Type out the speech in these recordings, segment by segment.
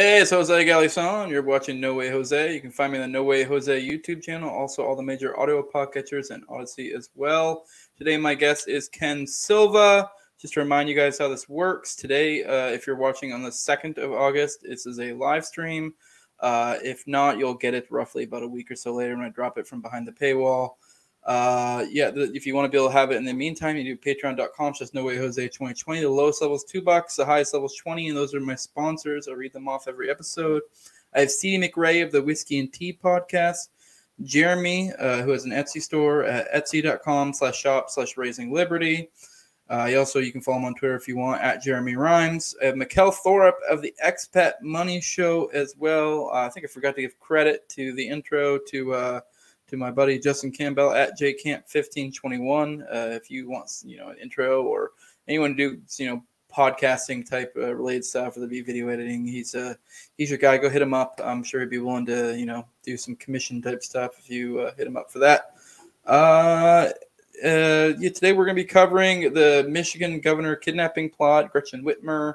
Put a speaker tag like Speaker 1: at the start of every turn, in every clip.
Speaker 1: Hey, it's Jose Galison. You're watching No Way Jose. You can find me on the No Way Jose YouTube channel, also all the major audio podcatchers and Odysee as well. Today, my guest is Ken Silva. Just to remind you guys how this works, today, uh, if you're watching on the 2nd of August, this is a live stream. Uh, if not, you'll get it roughly about a week or so later when I drop it from behind the paywall. Uh, yeah, if you want to be able to have it in the meantime, you do patreon.com just no way Jose 2020. The lowest level is two bucks, the highest level is 20, and those are my sponsors. I'll read them off every episode. I have C. McRae of the Whiskey and Tea podcast, Jeremy, uh, who has an Etsy store at etsy.com slash shop slash raising liberty. Uh, also, you can follow him on Twitter if you want at Jeremy Rhymes. I have Mikkel Thorup of the Expat Money Show as well. Uh, I think I forgot to give credit to the intro to uh, to my buddy Justin Campbell at jcamp1521. Uh, if you want, you know, an intro or anyone to do, you know, podcasting type uh, related stuff or the video editing, he's uh, he's your guy. Go hit him up. I'm sure he'd be willing to, you know, do some commission type stuff if you uh, hit him up for that. Uh, uh, yeah, today we're going to be covering the Michigan governor kidnapping plot, Gretchen Whitmer.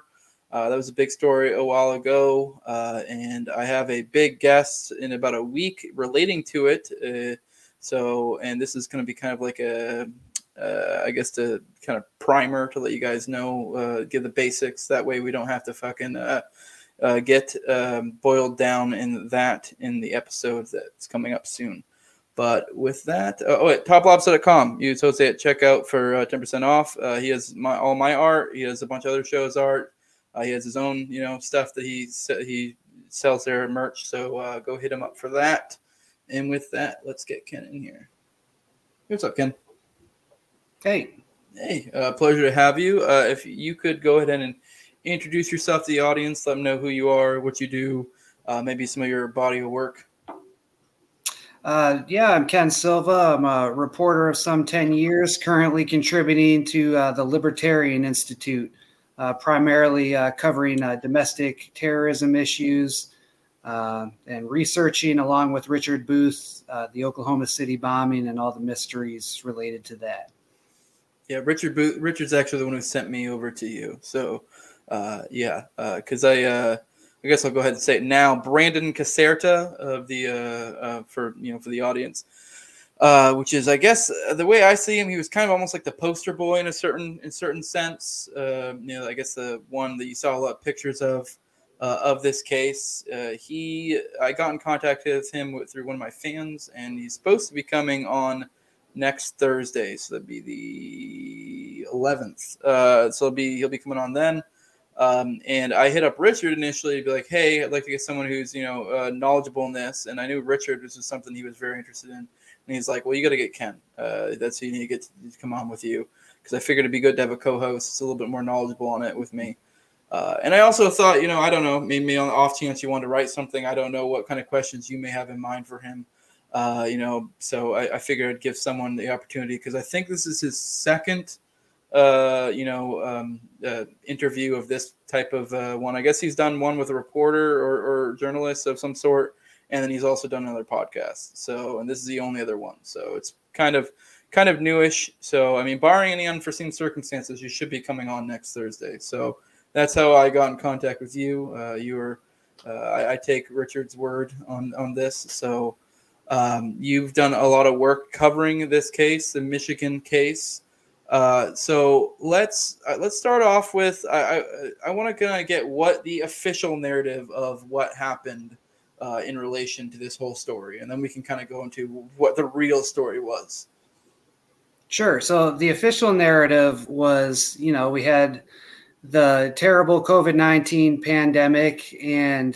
Speaker 1: Uh, that was a big story a while ago, uh, and I have a big guest in about a week relating to it. Uh, so, and this is going to be kind of like a, uh, I guess, the kind of primer to let you guys know, uh, give the basics. That way, we don't have to fucking uh, get um, boiled down in that in the episode that's coming up soon. But with that, uh, oh, wait, toplobster.com. Use Jose at checkout for uh, 10% off. He has my all my art. He has a bunch of other shows art. Uh, he has his own, you know, stuff that he he sells there merch. So uh, go hit him up for that. And with that, let's get Ken in here. What's up, Ken?
Speaker 2: Hey.
Speaker 1: Hey, uh, pleasure to have you. Uh, if you could go ahead and introduce yourself to the audience, let them know who you are, what you do, uh, maybe some of your body of work.
Speaker 2: Uh, yeah, I'm Ken Silva. I'm a reporter of some 10 years, currently contributing to uh, the Libertarian Institute, primarily uh, covering uh, domestic terrorism issues uh, and researching, along with Richard Booth, uh, the Oklahoma City bombing and all the mysteries related to that.
Speaker 1: Yeah, Richard Booth. Richard's actually the one who sent me over to you. So, yeah, because I. I guess I'll go ahead and say it now. Brandon Caserta of the uh, for you know for the audience, uh, which is I guess uh, the way I see him, he was kind of almost like the poster boy in a certain in certain sense. Uh, you know, I guess the one that you saw a lot of pictures of uh, of this case. Uh, he I got in contact with him through one of my fans, and he's supposed to be coming on next Thursday, so that'd be the 11th. Uh, so be he'll be coming on then. Um, and I hit up Richard initially to be like, "Hey, I'd like to get someone who's you know knowledgeable in this." And I knew Richard was just something he was very interested in. And he's like, "Well, you got to get Ken. Uh, that's who you need to get to, to come on with you." Because I figured it'd be good to have a co-host. It's a little bit more knowledgeable on it with me. Uh, and I also thought, you know, I don't know, maybe on the off chance you want to write something, I don't know what kind of questions you may have in mind for him. Uh, you know, so I, I figured I'd give someone the opportunity because I think this is his second uh, you know, um, uh, interview of this type of uh, one. I guess he's done one with a reporter or, or journalist of some sort, and then he's also done another podcast. So, and this is the only other one. So it's kind of kind of newish. So, I mean, barring any unforeseen circumstances, you should be coming on next Thursday. So that's how I got in contact with you. Uh, you were, uh, I, I, take Richard's word on on this. So. Um, you've done a lot of work covering this case, the Michigan case. Uh, so let's uh, let's start off with I I, I want to kind of get what the official narrative of what happened uh, in relation to this whole story, and then we can kind of go into what the real story was.
Speaker 2: Sure. So the official narrative was, you know, we had the terrible COVID nineteen pandemic, and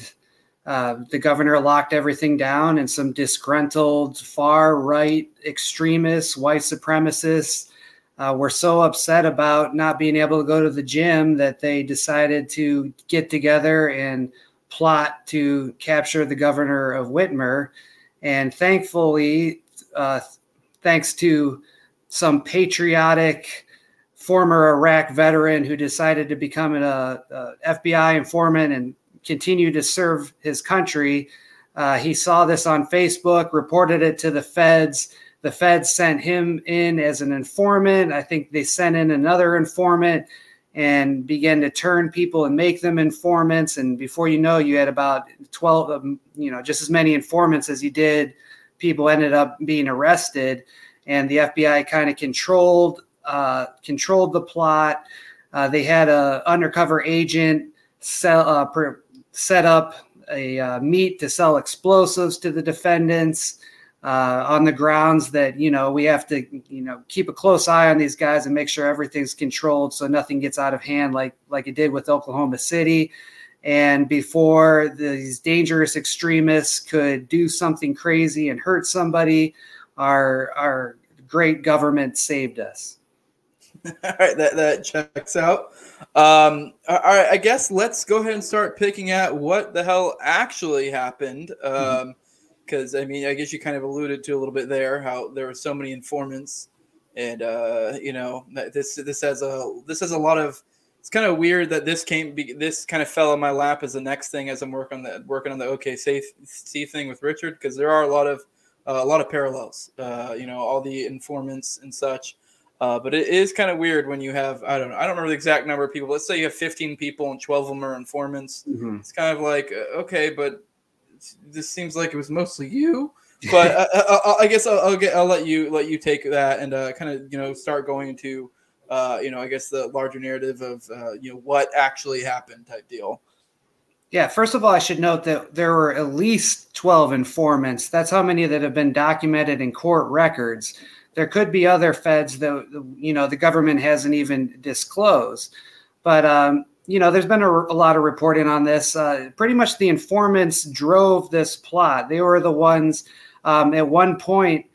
Speaker 2: uh, the governor locked everything down, and some disgruntled far right extremists, white supremacists uh, were so upset about not being able to go to the gym that they decided to get together and plot to capture the governor of Whitmer. And thankfully, uh, thanks to some patriotic former Iraq veteran who decided to become an uh, uh FBI informant and continue to serve his country, uh, he saw this on Facebook, reported it to the feds the feds sent him in as an informant. I think they sent in another informant, and began to turn people and make them informants. And before you know, you had about 12, um, you know, just as many informants as you did. People ended up being arrested, and the FBI kind of controlled uh, controlled the plot. Uh, they had a undercover agent sell, uh, per, set up a uh, meet to sell explosives to the defendants uh, on the grounds that you know we have to you know keep a close eye on these guys and make sure everything's controlled so nothing gets out of hand like like it did with Oklahoma City. And before these dangerous extremists could do something crazy and hurt somebody, our our great government saved us.
Speaker 1: all right, that that checks out. Um, all right, I guess let's go ahead and start picking at what the hell actually happened. Um, because I mean, I guess you kind of alluded to a little bit there how there were so many informants, and uh, you know, this this has a this has a lot of. It's kind of weird that this came. This kind of fell in my lap as the next thing as I'm working on the working on the OKC thing with Richard because there are a lot of uh, a lot of parallels. Uh, you know, all the informants and such. Uh, but it is kind of weird when you have I don't know I don't remember the exact number of people. Let's say you have 15 people and 12 of them are informants. Mm-hmm. It's kind of like uh, okay, but this seems like it was mostly you. But uh, I, uh, uh, I, guess I'll, I'll, get I'll let you let you take that and uh, kind of you know start going into uh, you know I guess the larger narrative of uh, you know what actually happened type deal.
Speaker 2: Yeah, first of all, I should note that there were at least 12 informants. That's how many that have been documented in court records. There could be other feds that you know the government hasn't even disclosed. But um, you know, there's been a, a lot of reporting on this. Uh, pretty much the informants drove this plot. They were the ones um, at one point,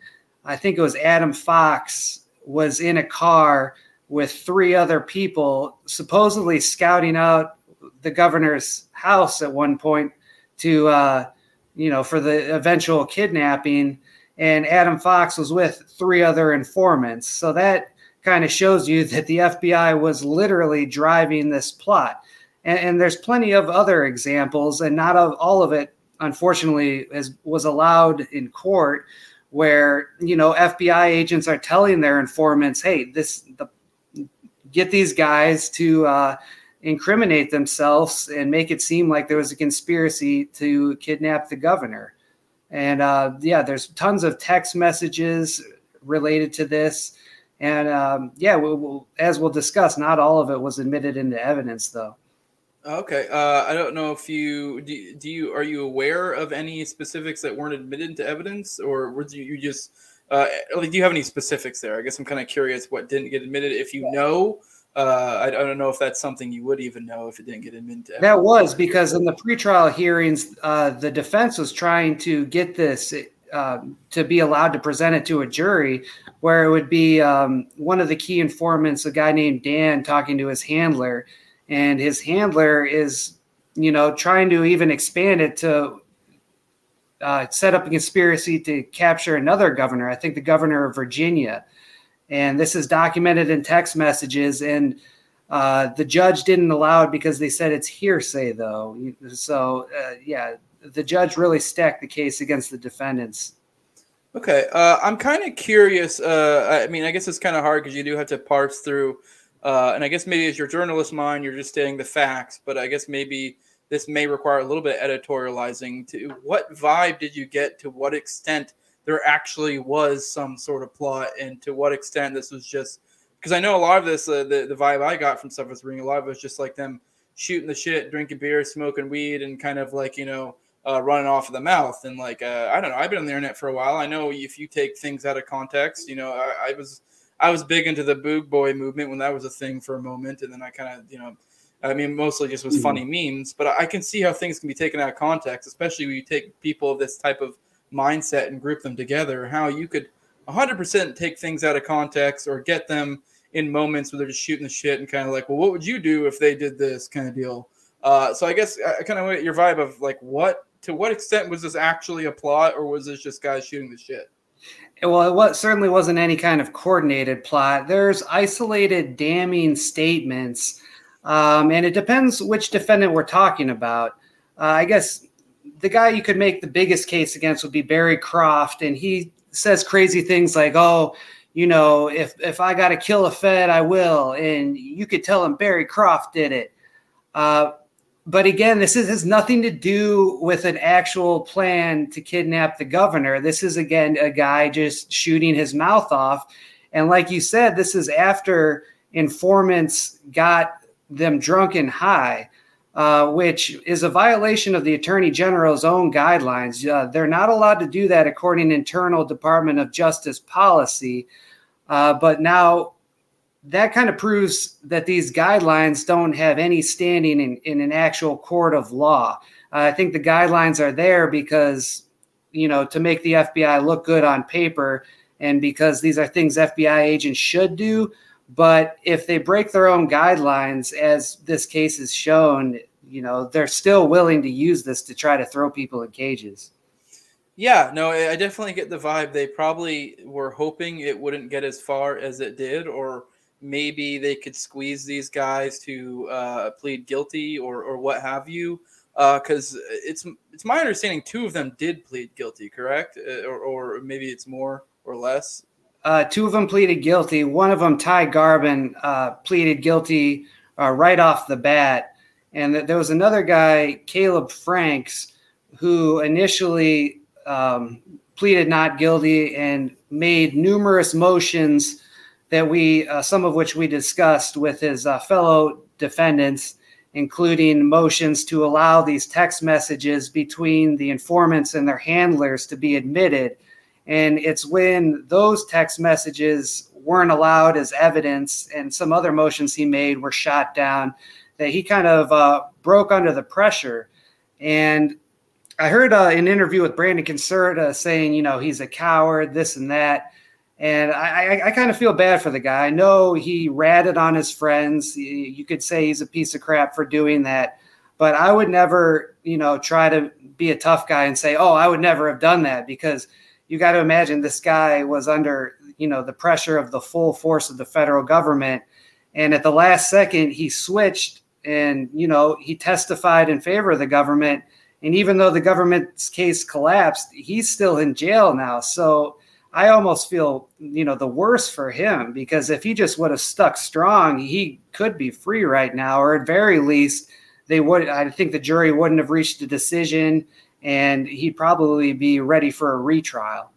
Speaker 2: I think it was Adam Fox was in a car with three other people, supposedly scouting out the governor's house at one point to, uh, you know, for the eventual kidnapping. And Adam Fox was with three other informants. So that kind of shows you that the FBI was literally driving this plot. And, and there's plenty of other examples, and not of all of it, unfortunately, was allowed in court, where you know FBI agents are telling their informants, "Hey, this the get these guys to." Uh, incriminate themselves and make it seem like there was a conspiracy to kidnap the governor. And uh, yeah, there's tons of text messages related to this. And um, yeah, we'll, we'll, as we'll discuss, not all of it was admitted into evidence, though.
Speaker 1: Okay, uh, I don't know if you do, do. You are you aware of any specifics that weren't admitted into evidence, or were you, you just uh, like, do you have any specifics there? I guess I'm kind of curious what didn't get admitted. If you know, uh, I, I, don't know if that's something you would even know if it didn't get admitted.
Speaker 2: That was because in the pretrial hearings, uh, the defense was trying to get this um, to be allowed to present it to a jury, where it would be um, one of the key informants, a guy named Dan, talking to his handler, and his handler is, you know, trying to even expand it to uh, set up a conspiracy to capture another governor. I think the governor of Virginia, and this is documented in text messages and. Uh, the judge didn't allow it because they said it's hearsay, though. So, uh, yeah, the judge really stacked the case against the defendants.
Speaker 1: Okay, uh, I'm kind of curious. Uh, I mean, I guess it's kind of hard because you do have to parse through, uh, and I guess maybe as your journalist mind, you're just stating the facts. But I guess maybe this may require a little bit of editorializing. To what vibe did you get? To what extent there actually was some sort of plot, and to what extent this was just because I know a lot of this, uh, the the vibe I got from stuff was Ring, a lot of it was just like them shooting the shit, drinking beer, smoking weed, and kind of like you know uh, running off of the mouth. And like, uh, I don't know, I've been on the internet for a while. I know if you take things out of context, you know, I, I was, I was big into the Boog Boy movement when that was a thing for a moment. And then I kind of, you know, I mean, mostly just was mm-hmm. funny memes, but I can see how things can be taken out of context, especially when you take people of this type of mindset and group them together, how you could 100% take things out of context or get them in moments where they're just shooting the shit and kind of like, well, what would you do if they did this kind of deal? Uh, so I guess I kind of your vibe of like what to what extent was this actually a plot, or was this just guys shooting the shit?
Speaker 2: Well, it was, certainly wasn't any kind of coordinated plot. There's isolated damning statements, um, and it depends which defendant we're talking about. Uh, I guess the guy you could make the biggest case against would be Barry Croft, and he says crazy things like, "Oh, you know, if if I got to kill a Fed, I will, and you could tell him Barry Croft did it. Uh, but again, this is, has nothing to do with an actual plan to kidnap the governor. This is again a guy just shooting his mouth off, and like you said, this is after informants got them drunk and high. Uh, which is a violation of the attorney general's own guidelines. Uh, they're not allowed to do that according to internal Department of Justice policy. Uh, but now that kind of proves that these guidelines don't have any standing in, in an actual court of law. Uh, I think the guidelines are there because, you know, to make the FBI look good on paper and because these are things FBI agents should do. But if they break their own guidelines, as this case has shown, you know, they're still willing to use this to try to throw people in cages.
Speaker 1: Yeah, no, I definitely get the vibe. They probably were hoping it wouldn't get as far as it did, or maybe they could squeeze these guys to uh, plead guilty or, or what have you. Because uh, it's it's my understanding two of them did plead guilty, correct? Uh, or, or maybe it's more or less.
Speaker 2: Uh, two of them pleaded guilty. One of them, Ty Garbin, uh, pleaded guilty uh, right off the bat. And there was another guy, Kaleb Franks, who initially um, pleaded not guilty and made numerous motions that we, uh, some of which we discussed with his uh, fellow defendants, including motions to allow these text messages between the informants and their handlers to be admitted and it's when those text messages weren't allowed as evidence and some other motions he made were shot down that he kind of uh, broke under the pressure. And I heard uh, an interview with Brandon Caserta saying, you know, he's a coward, this and that. And I, I, I kind of feel bad for the guy. I know he ratted on his friends. You could say he's a piece of crap for doing that. But I would never, you know, try to be a tough guy and say, oh, I would never have done that because – you got to imagine this guy was under you know the pressure of the full force of the federal government and at the last second he switched and you know he testified in favor of the government and even though the government's case collapsed he's still in jail now so i almost feel you know the worse for him because if he just would have stuck strong he could be free right now or at very least they would i think the jury wouldn't have reached a decision and he'd probably be ready for a retrial.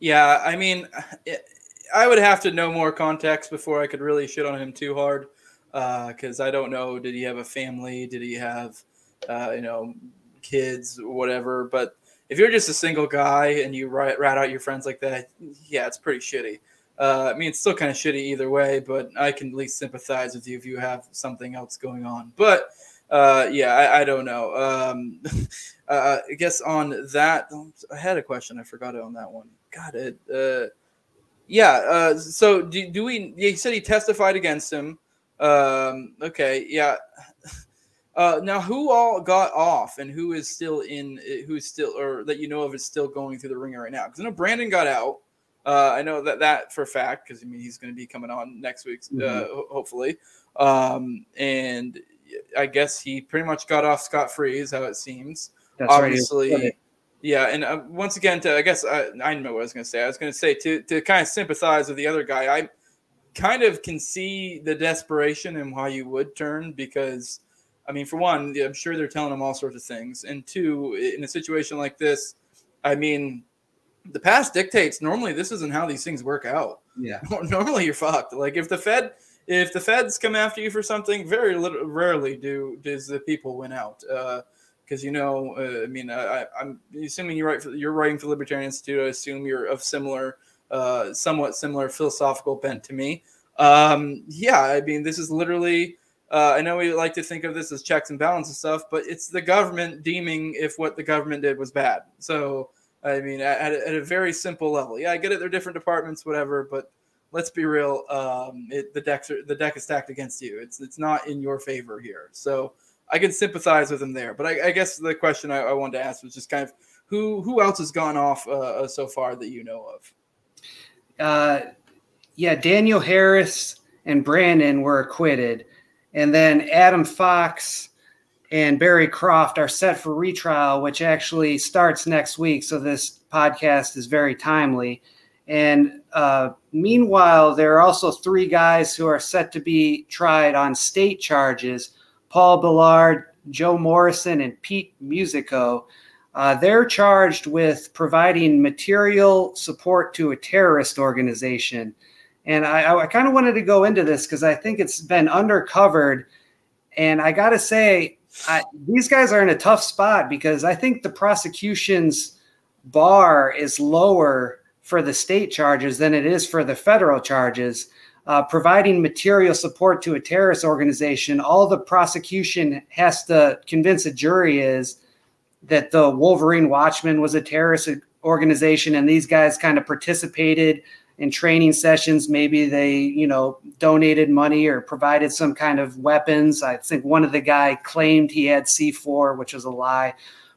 Speaker 1: Yeah, I mean, I would have to know more context before I could really shit on him too hard, because uh, I don't know. Did he have a family? Did he have, uh, you know, kids, whatever? But if you're just a single guy and you rat, rat out your friends like that, yeah, it's pretty shitty. Uh, I mean, it's still kind of shitty either way, but I can at least sympathize with you if you have something else going on. But uh, yeah, I, I, don't know. Um, uh, I guess on that, I had a question. I forgot it on that one. Got it. Uh, yeah. Uh, so do, do we? He said he testified against him. Um, okay. Yeah. Uh, now, who all got off and who is still in? Who is still, or that you know of, is still going through the ringer right now? Because I know Brandon got out. Uh, I know that that for a fact because I mean he's going to be coming on next week, uh, mm-hmm. hopefully. Um, and I guess he pretty much got off scot free, is how it seems. That's Obviously, right. yeah. And uh, once again, to I guess I, I know what I was going to say. I was going to say to to kind of sympathize with the other guy. I kind of can see the desperation and why you would turn because, I mean, for one, I'm sure they're telling him all sorts of things, and two, in a situation like this, I mean, the past dictates. Normally, this isn't how these things work out.
Speaker 2: Yeah.
Speaker 1: Normally, you're fucked. Like if the Fed if the feds come after you for something, very little, rarely do does the people win out. Because uh, you know, uh, I mean, I, am assuming you write for, you're writing for Libertarian Institute. I assume you're of similar, uh, somewhat similar philosophical bent to me. Um, yeah, I mean, this is literally. Uh, I know we like to think of this as checks and balances stuff, but it's the government deeming if what the government did was bad. So, I mean, at, at a very simple level, yeah, I get it. They're different departments, whatever, but let's be real. Um, it, the decks are, the deck is stacked against you. It's it's not in your favor here. So I can sympathize with him there. But I, I guess the question I, I, wanted to ask was just kind of who who else has gone off uh, uh, so far that you know of?
Speaker 2: Uh, yeah, Daniel Harris and Brandon were acquitted, and then Adam Fox and Barry Croft are set for retrial, which actually starts next week. So this podcast is very timely And uh, meanwhile, there are also three guys who are set to be tried on state charges Paul Bellar, Joe Morrison, and Pete Musico. Uh, they're charged with providing material support to a terrorist organization. And I, I kind of wanted to go into this because I think it's been undercovered. And I got to say, I, these guys are in a tough spot because I think the prosecution's bar is lower for the state charges than it is for the federal charges. Uh, providing material support to a terrorist organization, all the prosecution has to convince a jury is that the Wolverine Watchmen was a terrorist organization and these guys kind of participated in training sessions. Maybe they, you know, donated money or provided some kind of weapons. I think one of the guy claimed he had C4, which was a lie.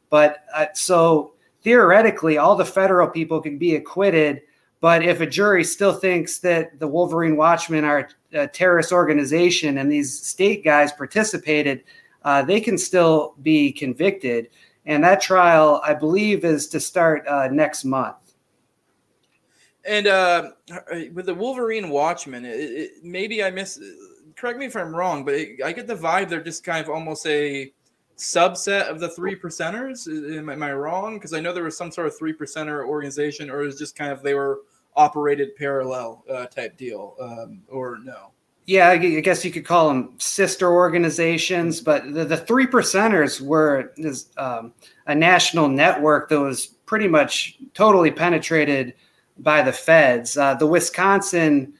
Speaker 2: But uh, so theoretically, all the federal people can be acquitted. But if a jury still thinks that the Wolverine Watchmen are a terrorist organization and these state guys participated, uh, they can still be convicted. And that trial, I believe, is to start uh, next month.
Speaker 1: And uh, with the Wolverine Watchmen, it, it, maybe I miss. Correct me if I'm wrong, but it, I get the vibe they're just kind of almost a subset of the three percenters. Am, am I wrong? Because I know there was some sort of three percenter organization, or was just kind of they were operated parallel uh, type deal, um, or no?
Speaker 2: Yeah, I guess you could call them sister organizations, but the, the three percenters were is, um, a national network that was pretty much totally penetrated by the feds. Uh, the Wisconsin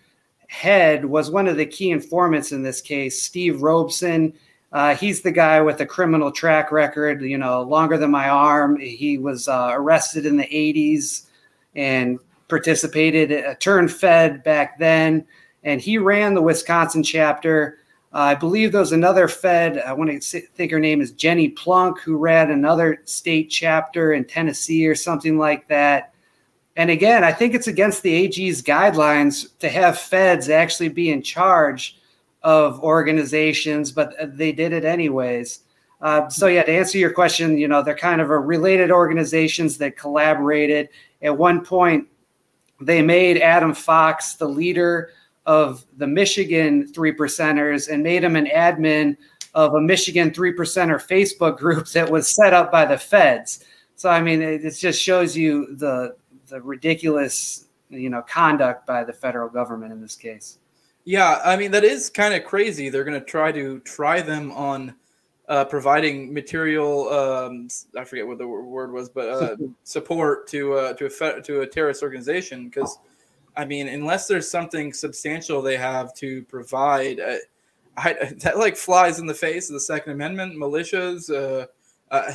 Speaker 2: head was one of the key informants in this case, Steve Robeson. Uh, he's the guy with a criminal track record, you know, longer than my arm. He was uh, arrested in the 80s and participated, uh, turned Fed back then, and he ran the Wisconsin chapter. Uh, I believe there was another Fed, I want to think her name is Jenny Plunk, who ran another state chapter in Tennessee or something like that. And again, I think it's against the AG's guidelines to have feds actually be in charge of organizations, but they did it anyways. Uh, so yeah, to answer your question, you know, they're kind of related organizations that collaborated. At one point, they made Adam Fox the leader of the Michigan three percenters and made him an admin of a Michigan three percenter Facebook group that was set up by the feds. So I mean, it, it just shows you the the ridiculous you know conduct by the federal government in this case.
Speaker 1: Yeah, I mean that is kind of crazy. They're going to try to try them on uh, providing material. Um, I forget what the word was, but uh, support to uh, to a to a terrorist organization. Because I mean, unless there's something substantial they have to provide, uh, I, that like flies in the face of the Second Amendment. Militias. Uh, uh,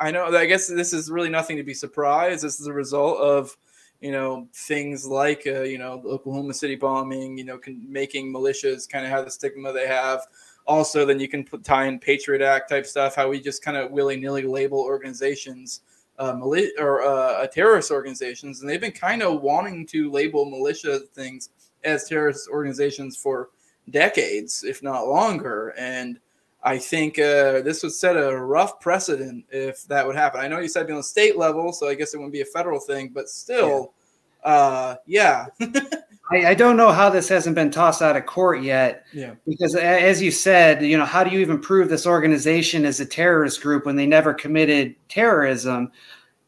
Speaker 1: I know. I guess this is really nothing to be surprised. This is a result of you know things like uh, you know the Oklahoma City bombing. You know, can, making militias kind of have the stigma they have. Also, then you can put, tie in Patriot Act type stuff. How we just kind of willy nilly label organizations. Uh, mili- or uh, terrorist organizations, and they've been kind of wanting to label militia things as terrorist organizations for decades, if not longer. And I think uh, this would set a rough precedent if that would happen. I know you said be on the state level, so I guess it wouldn't be a federal thing, but still, yeah. Uh, yeah.
Speaker 2: I, I, don't know how this hasn't been tossed out of court yet.
Speaker 1: Yeah.
Speaker 2: Because as you said, you know, how do you even prove this organization is a terrorist group when they never committed terrorism?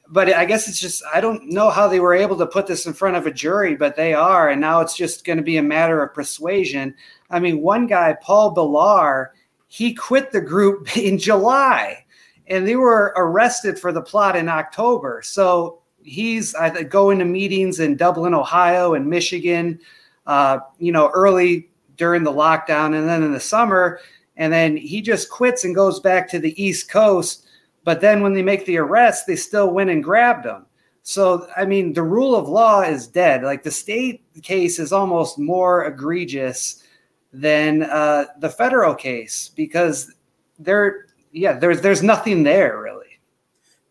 Speaker 2: But I guess it's just I don't know how they were able to put this in front of a jury, but they are, and now it's just going to be a matter of persuasion. I mean, one guy, Paul Bellar he quit the group in July and they were arrested for the plot in October. So he's I going to meetings in Dublin, Ohio, and Michigan, uh, you know, early during the lockdown, and then in the summer, and then he just quits and goes back to the East Coast. But then when they make the arrest, they still went and grabbed him. So I mean, the rule of law is dead. Like the state case is almost more egregious than uh, the federal case because there, yeah, there's there's nothing there really.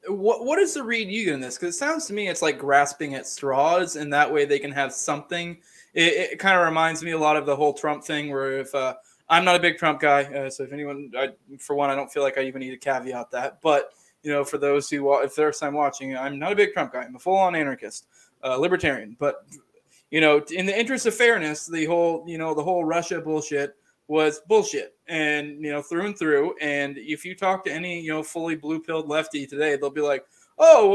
Speaker 1: What what is the read you get in this? Because it sounds to me it's like grasping at straws, and that way they can have something. It, it kind of reminds me a lot of the whole Trump thing, where if uh, I'm not a big Trump guy, uh, so if anyone, I, for one, I don't feel like I even need to caveat that. But you know, for those who, if they're time watching, I'm not a big Trump guy. I'm a full on anarchist, uh, libertarian. But you know, in the interest of fairness, the whole, you know, the whole Russia bullshit was bullshit and, you know, through and through. And if you talk to any, you know, fully blue pilled lefty today, they'll be like, oh,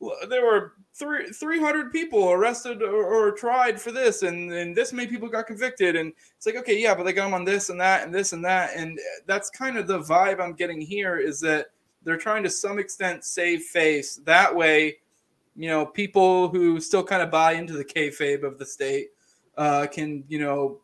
Speaker 1: well, there were three, 300 people arrested or, or, tried for this, and, and this many people got convicted. And it's like, okay, yeah, but they got them on this and that and this and that. And uh, that's kind of the vibe I'm getting here is that they're trying to some extent save face. That way, you know, people who still kind of buy into the kayfabe of the state uh, can, you know,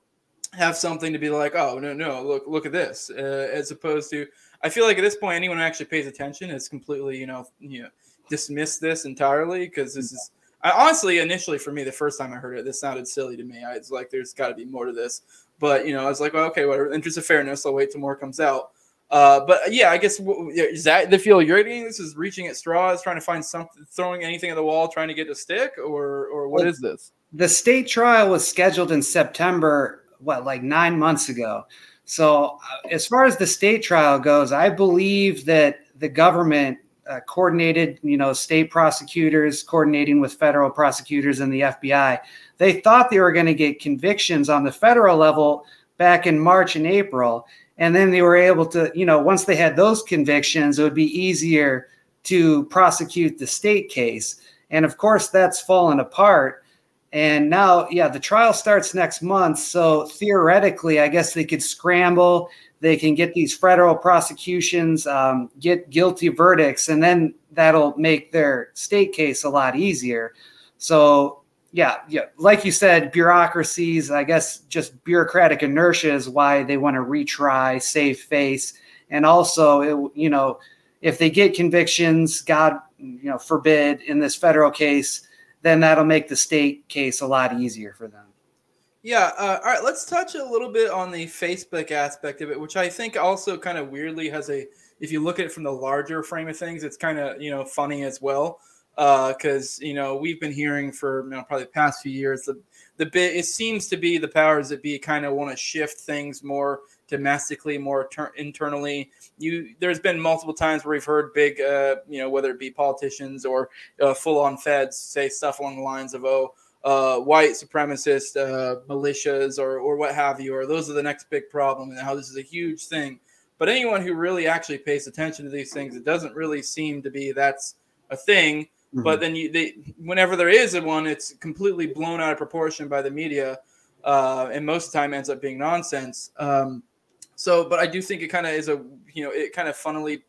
Speaker 1: have something to be like, oh no, no, look, look at this, uh, as opposed to. I feel like at this point, anyone who actually pays attention is completely, you know, you know, dismiss this entirely because this is. I honestly, initially for me, the first time I heard it, this sounded silly to me. I was like, "There's got to be more to this," but you know, I was like, well, "Okay, whatever." Interest of fairness, I'll wait till more comes out. Uh, but yeah, I guess is that the feel you're getting? This is reaching at straws, trying to find something, throwing anything at the wall, trying to get a stick, or or what well, is this?
Speaker 2: The state trial was scheduled in September, what like nine months ago. So uh, as far as the state trial goes, I believe that the government uh, coordinated, you know, state prosecutors coordinating with federal prosecutors and the FBI. They thought they were going to get convictions on the federal level back in March and April and then they were able to you know once they had those convictions it would be easier to prosecute the state case. And of course that's fallen apart. And now yeah the trial starts next month. So theoretically i guess they could scramble. They can get these federal prosecutions um, get guilty verdicts and then that'll make their state case a lot easier. So yeah, yeah, like you said, bureaucracies, I guess just bureaucratic inertia is why they want to retry, save face. And also, it, you know, if they get convictions, God, you know, forbid in this federal case, then that'll make the state case a lot easier for them.
Speaker 1: Yeah. Uh, all right. Let's touch a little bit on the Facebook aspect of it, which I think also kind of weirdly has a, if you look at it from the larger frame of things, it's kind of, you know, funny as well because uh, you know we've been hearing for you know, probably the past few years the the bit it seems to be the powers that be kind of want to shift things more domestically more ter- internally. You there's been multiple times where we've heard big uh, you know whether it be politicians or uh, full on feds say stuff along the lines of oh uh, white supremacist uh, militias or or what have you or those are the next big problem and how this is a huge thing. But anyone who really actually pays attention to these things it doesn't really seem to be that's a thing Mm-hmm. But then you, they, whenever there is a one, it's completely blown out of proportion by the media, uh, and most of the time ends up being nonsense. Um, so, but I do think it kind of is a, you know, it kind of funnily,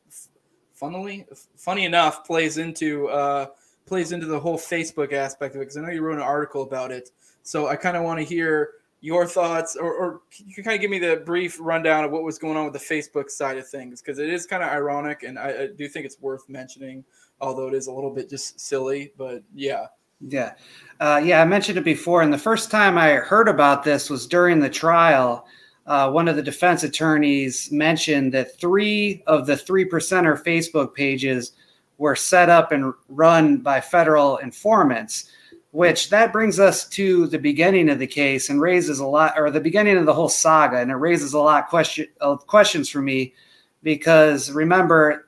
Speaker 1: funnily, funny enough, plays into uh, plays into the whole Facebook aspect of it because I know you wrote an article about it. So I kind of want to hear your thoughts, or, or you can kind of give me the brief rundown of what was going on with the Facebook side of things because it is kind of ironic, and I, I do think it's worth mentioning although it is a little bit just silly. But yeah.
Speaker 2: Yeah. Uh, yeah, I mentioned it before. And the first time I heard about this was during the trial. Uh, one of the defense attorneys mentioned that three of the three percenter Facebook pages were set up and run by federal informants, which that brings us to the beginning of the case and raises a lot, or the beginning of the whole saga, and it raises a lot question, of questions for me because remember,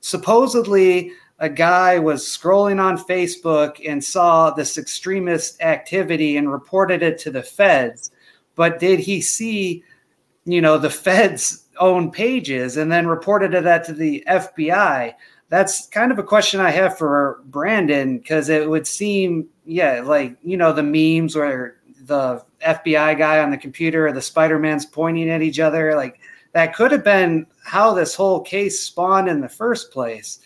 Speaker 2: supposedly a guy was scrolling on Facebook and saw this extremist activity and reported it to the feds. But did he see, you know, the feds' own pages and then reported it that to the FBI? That's kind of a question I have for Brandon because it would seem, yeah, like, you know, the memes where the FBI guy on the computer or the Spider Man's pointing at each other. Like, that could have been how this whole case spawned in the first place.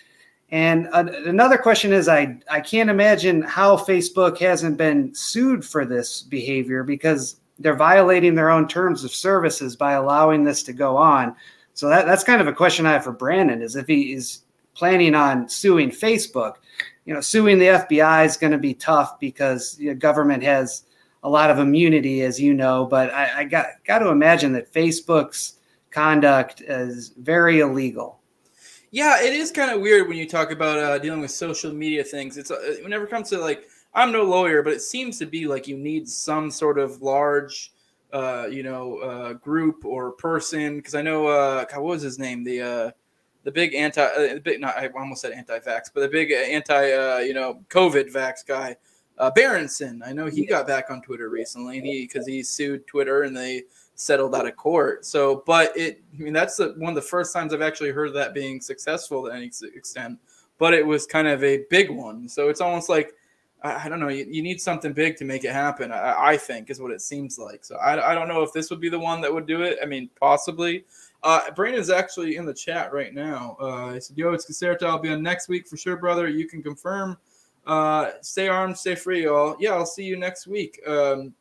Speaker 2: And another question is I, I can't imagine how Facebook hasn't been sued for this behavior because they're violating their own terms of services by allowing this to go on. So that, that's kind of a question I have for Brandon is if he is planning on suing Facebook, you know, suing the FBI is going to be tough because the government has a lot of immunity, as you know, but I, I got, got to imagine that Facebook's conduct is very illegal.
Speaker 1: Yeah, it is kind of weird when you talk about uh, dealing with social media things. It's uh, whenever it comes to like I'm no lawyer, but it seems to be like you need some sort of large, uh, you know, uh, group or person. Because I know, uh, God, what was his name? The uh, the big anti, uh, big not I almost said anti-vax, but the big anti, uh, you know, COVID vax guy. uh, Berenson. I know he got back on Twitter recently, and he because he sued Twitter and they settled out of court. So, but it, I mean, that's the, one of the first times I've actually heard of that being successful to any extent. But it was kind of a big one. So it's almost like I, I don't know. You, you, need something big to make it happen. I, I, think is what it seems like. So I, I don't know if this would be the one that would do it. I mean, possibly. Uh, Brandon's actually in the chat right now. Uh, he said, "Yo, it's Caserta. I'll be on next week for sure, brother. You can confirm. Uh, stay armed, stay free, y'all. Yeah, I'll see you next week. Um,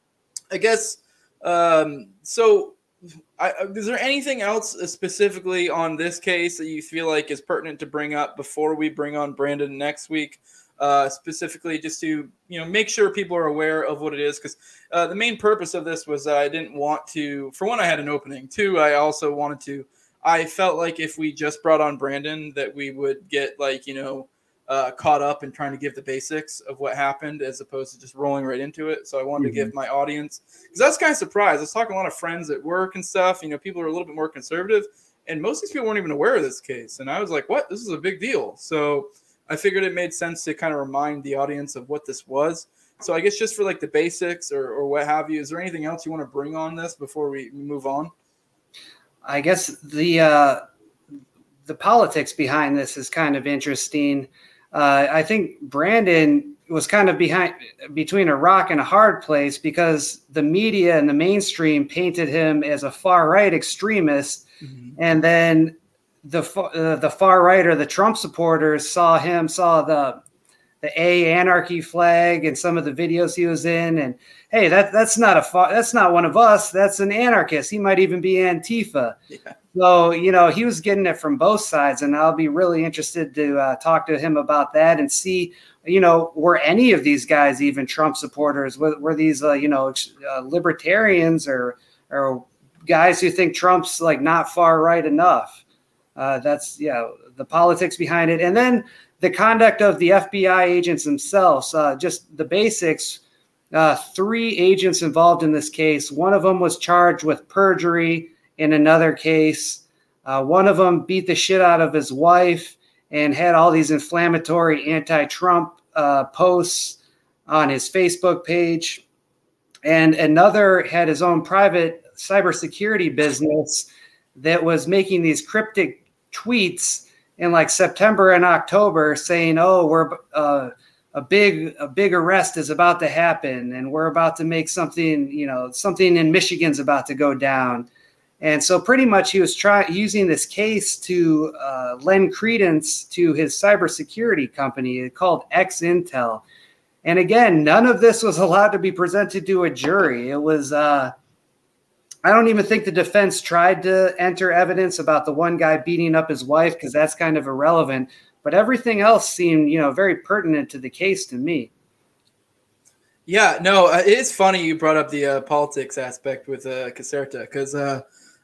Speaker 1: I guess. Um, so, I, is there anything else specifically on this case that you feel like is pertinent to bring up before we bring on Brandon next week? Uh, specifically just to you know make sure people are aware of what it is because uh, the main purpose of this was that I didn't want to. For one, I had an opening. Two, I also wanted to. I felt like if we just brought on Brandon, that we would get like you know uh, caught up in trying to give the basics of what happened as opposed to just rolling right into it. So I wanted mm-hmm. to give mm-hmm. my audience because was kind of surprised. I was talking to a lot of friends at work and stuff. You know, people are a little bit more conservative, and most of these people weren't even aware of this case. And I was like, "What? This is a big deal." So I figured it made sense to kind of remind the audience of what this was. So I guess just for like the basics or, or what have you, is there anything else you want to bring on this before we move on?
Speaker 2: I guess the uh, the politics behind this is kind of interesting. Uh, I think Brandon was kind of behind between a rock and a hard place because the media and the mainstream painted him as a far right extremist, mm-hmm. and then the uh, the far right or the Trump supporters saw him, saw the the A anarchy flag and some of the videos he was in, and hey, that that's not a fa- that's not one of us. That's an anarchist. He might even be Antifa. Yeah. So you know he was getting it from both sides, and I'll be really interested to uh, talk to him about that and see. You know, were any of these guys even Trump supporters? Were, were these uh, you know uh, libertarians or or guys who think Trump's like not far right enough? Uh, that's yeah, the politics behind it, and then the conduct of the FBI agents themselves. Uh, just the basics. Uh, three agents involved in this case. One of them was charged with perjury in another case. Uh, one of them beat the shit out of his wife and had all these inflammatory anti-Trump uh, posts on his Facebook page. And another had his own private cybersecurity business that was making these cryptic tweets in like September and October saying, "Oh, we're uh, a big a big arrest is about to happen, and we're about to make something. You know, something in Michigan's about to go down." And so, pretty much, he was trying using this case to uh, lend credence to his cybersecurity company called Exeintel. And again, none of this was allowed to be presented to a jury. It was uh, I don't even think the defense tried to enter evidence about the one guy beating up his wife because that's kind of irrelevant. But everything else seemed, you know, very pertinent to the case to me.
Speaker 1: Yeah, no, uh, it is funny you brought up the uh, politics aspect with uh, Caserta because, uh,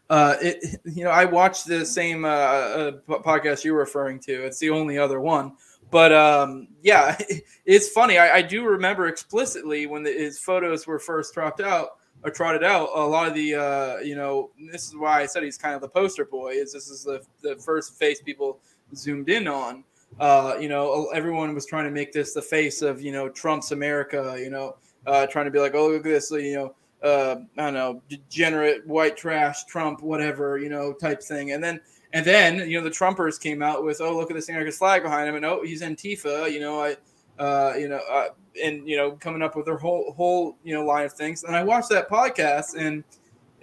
Speaker 1: uh, it, you know, I watched the same uh, uh podcast you were referring to. It's the only other one. But um, yeah, it's funny. I, I, do remember explicitly when the, his photos were first dropped out or trotted out, a lot of the uh, you know this is why I said he's kind of the poster boy. Is this is the the first face people zoomed in on. Uh, you know, everyone was trying to make this the face of you know Trump's America. You know, uh, trying to be like, oh look at this, you know. Uh, I don't know, degenerate white trash, Trump, whatever, you know, type thing. And then, and then, you know, the Trumpers came out with, oh, look at this anarchist flag behind him, and oh, he's Antifa. You know, I, uh, you know, uh, and you know, coming up with their whole whole you know line of things. And I watched that podcast and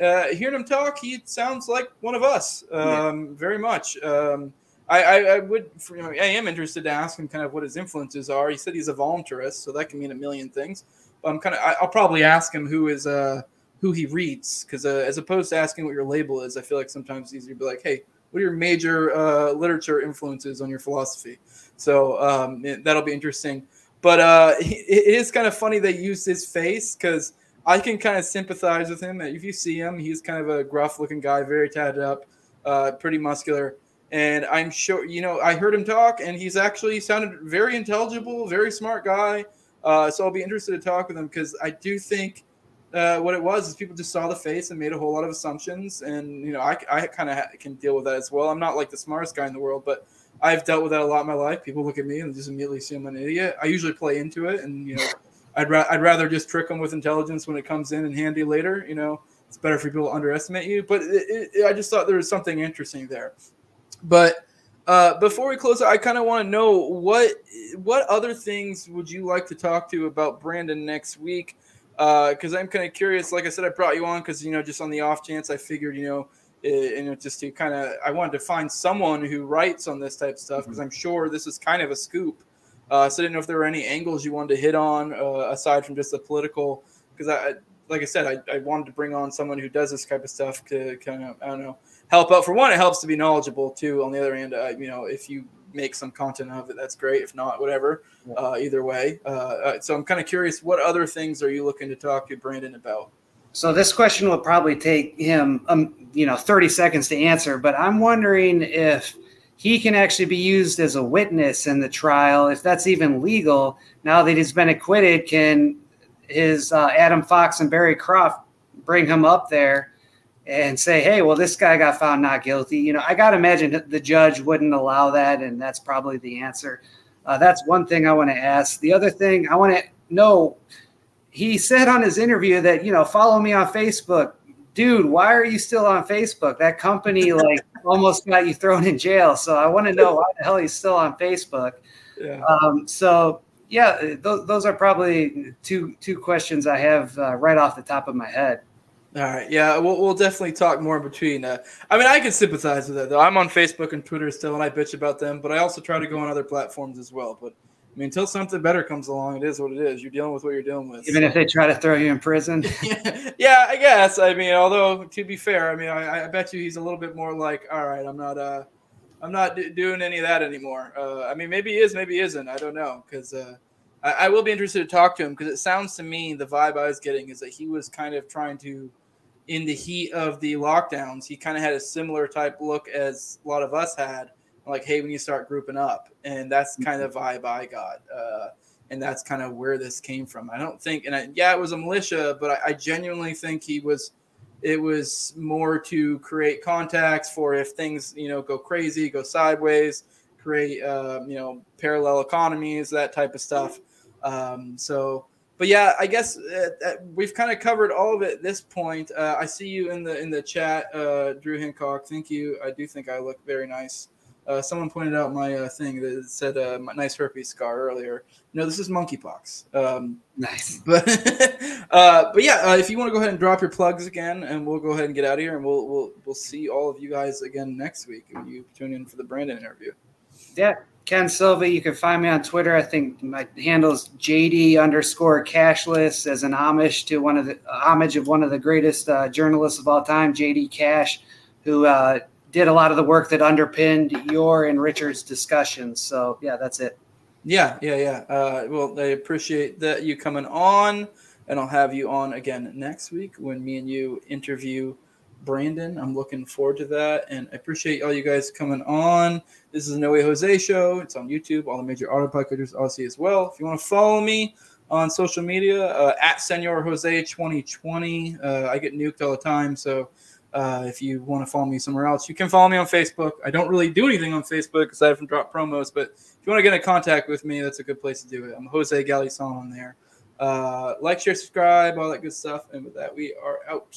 Speaker 1: uh, hearing him talk, he sounds like one of us, um, yeah. very much. Um, I, I, I, would, you know, I am interested to ask him kind of what his influences are. He said he's a voluntarist, so that can mean a million things. But I'm kind of, I, will probably ask him who is, uh, who he reads, because uh, as opposed to asking what your label is, I feel like sometimes it's easier to be like, hey, what are your major uh, literature influences on your philosophy? So um, that'll be interesting. But uh, it is kind of funny they used his face because I can kind of sympathize with him. If you see him, he's kind of a gruff looking guy, very tatted up, uh, pretty muscular. And I'm sure, you know, I heard him talk and he's actually sounded very intelligible, very smart guy. Uh, so I'll be interested to talk with him because I do think uh, what it was is people just saw the face and made a whole lot of assumptions. And, you know, I, I kind of ha- can deal with that as well. I'm not like the smartest guy in the world, but I've dealt with that a lot in my life. People look at me and just immediately assume I'm an idiot. I usually play into it and you know I'd, ra- I'd rather just trick them with intelligence when it comes in and handy later. You know, it's better for people to underestimate you. But it, it, I just thought there was something interesting there. But uh, before we close, I kind of want to know what what other things would you like to talk to about Brandon next week? Because uh, I'm kind of curious. Like I said, I brought you on because you know just on the off chance, I figured you know. You know, just to kind of, I wanted to find someone who writes on this type of stuff because mm-hmm. I'm sure this is kind of a scoop. Uh, so I didn't know if there were any angles you wanted to hit on uh, aside from just the political. Because I, like I said, I, I wanted to bring on someone who does this type of stuff to kind of, I don't know, help out. For one, it helps to be knowledgeable too. On the other hand, uh, you know, if you make some content of it, that's great. If not, whatever. Uh, either way. Uh, uh, so I'm kind of curious, what other things are you looking to talk to Brandon about?
Speaker 2: So this question will probably take him, um, you know, 30 seconds to answer. But I'm wondering if he can actually be used as a witness in the trial, if that's even legal. Now that he's been acquitted, can his uh, Adam Fox and Barry Croft bring him up there and say, hey, well, this guy got found not guilty. You know, I got to imagine the judge wouldn't allow that, and that's probably the answer. Uh, that's one thing I want to ask. The other thing I want to know he said on his interview that, you know, follow me on Facebook. Dude, why are you still on Facebook? That company like almost got you thrown in jail. So I want to know why the hell he's still on Facebook. Yeah. Um, so yeah, th- those are probably two two questions I have uh, right off the top of my head.
Speaker 1: All right, yeah, we'll, we'll definitely talk more in between. Uh, I mean, I can sympathize with that though. I'm on Facebook and Twitter still, and I bitch about them, but I also try to go on other platforms as well. But I mean, until something better comes along, it is what it is. You're dealing with what you're dealing with.
Speaker 2: Even so. if they try to throw you in prison.
Speaker 1: yeah, I guess. I mean, although to be fair, I mean, I, I bet you he's a little bit more like, all right, I'm not, uh, I'm not d- doing any of that anymore. Uh, I mean, maybe he is, maybe he isn't. I don't know because. Uh, I, I will be interested to talk to him because it sounds to me the vibe I was getting is that he was kind of trying to, in the heat of the lockdowns, he kind of had a similar type look as a lot of us had, like, hey, when you start grouping up, and that's kind of vibe I got, uh, and that's kind of where this came from. I don't think, and I, yeah, it was a militia, but I, I genuinely think he was. It was more to create contacts for if things, you know, go crazy, go sideways, create, uh, you know, parallel economies, that type of stuff. Um, so, but yeah, I guess uh, uh we've kind of covered all of it at this point. Uh, I see you in the in the chat, uh, Drew Hancock. Thank you. I do think I look very nice. Uh, someone pointed out my uh, thing that said uh, my nice herpes scar earlier. No, this is monkeypox. Um,
Speaker 2: nice.
Speaker 1: But uh, but yeah, uh, if you want to go ahead and drop your plugs again, and we'll go ahead and get out of here, and we'll we'll we'll see all of you guys again next week when you tune in for the Brandon interview.
Speaker 2: Yeah, Ken Silva. You can find me on Twitter. I think my handle is JD underscore cashless as an homage to one of the homage of one of the greatest uh, journalists of all time, JD Cash, who uh, did a lot of the work that underpinned your and Richard's discussions. So yeah, that's it.
Speaker 1: Yeah, yeah, yeah. Uh, well, I appreciate that you coming on, and I'll have you on again next week when me and you interview Brandon. I'm looking forward to that, and I appreciate all you guys coming on. This is the No Way Jose show. It's on YouTube, all the major auto podcasters Aussie as well. If you want to follow me on social media, uh, at Senor Jose 2020. Uh, I get nuked all the time, so uh, if you want to follow me somewhere else, you can follow me on Facebook. I don't really do anything on Facebook aside from drop promos, but if you want to get in contact with me, that's a good place to do it. I'm Jose Galison on there. Uh, like, share, subscribe, all that good stuff. And with that, we are out.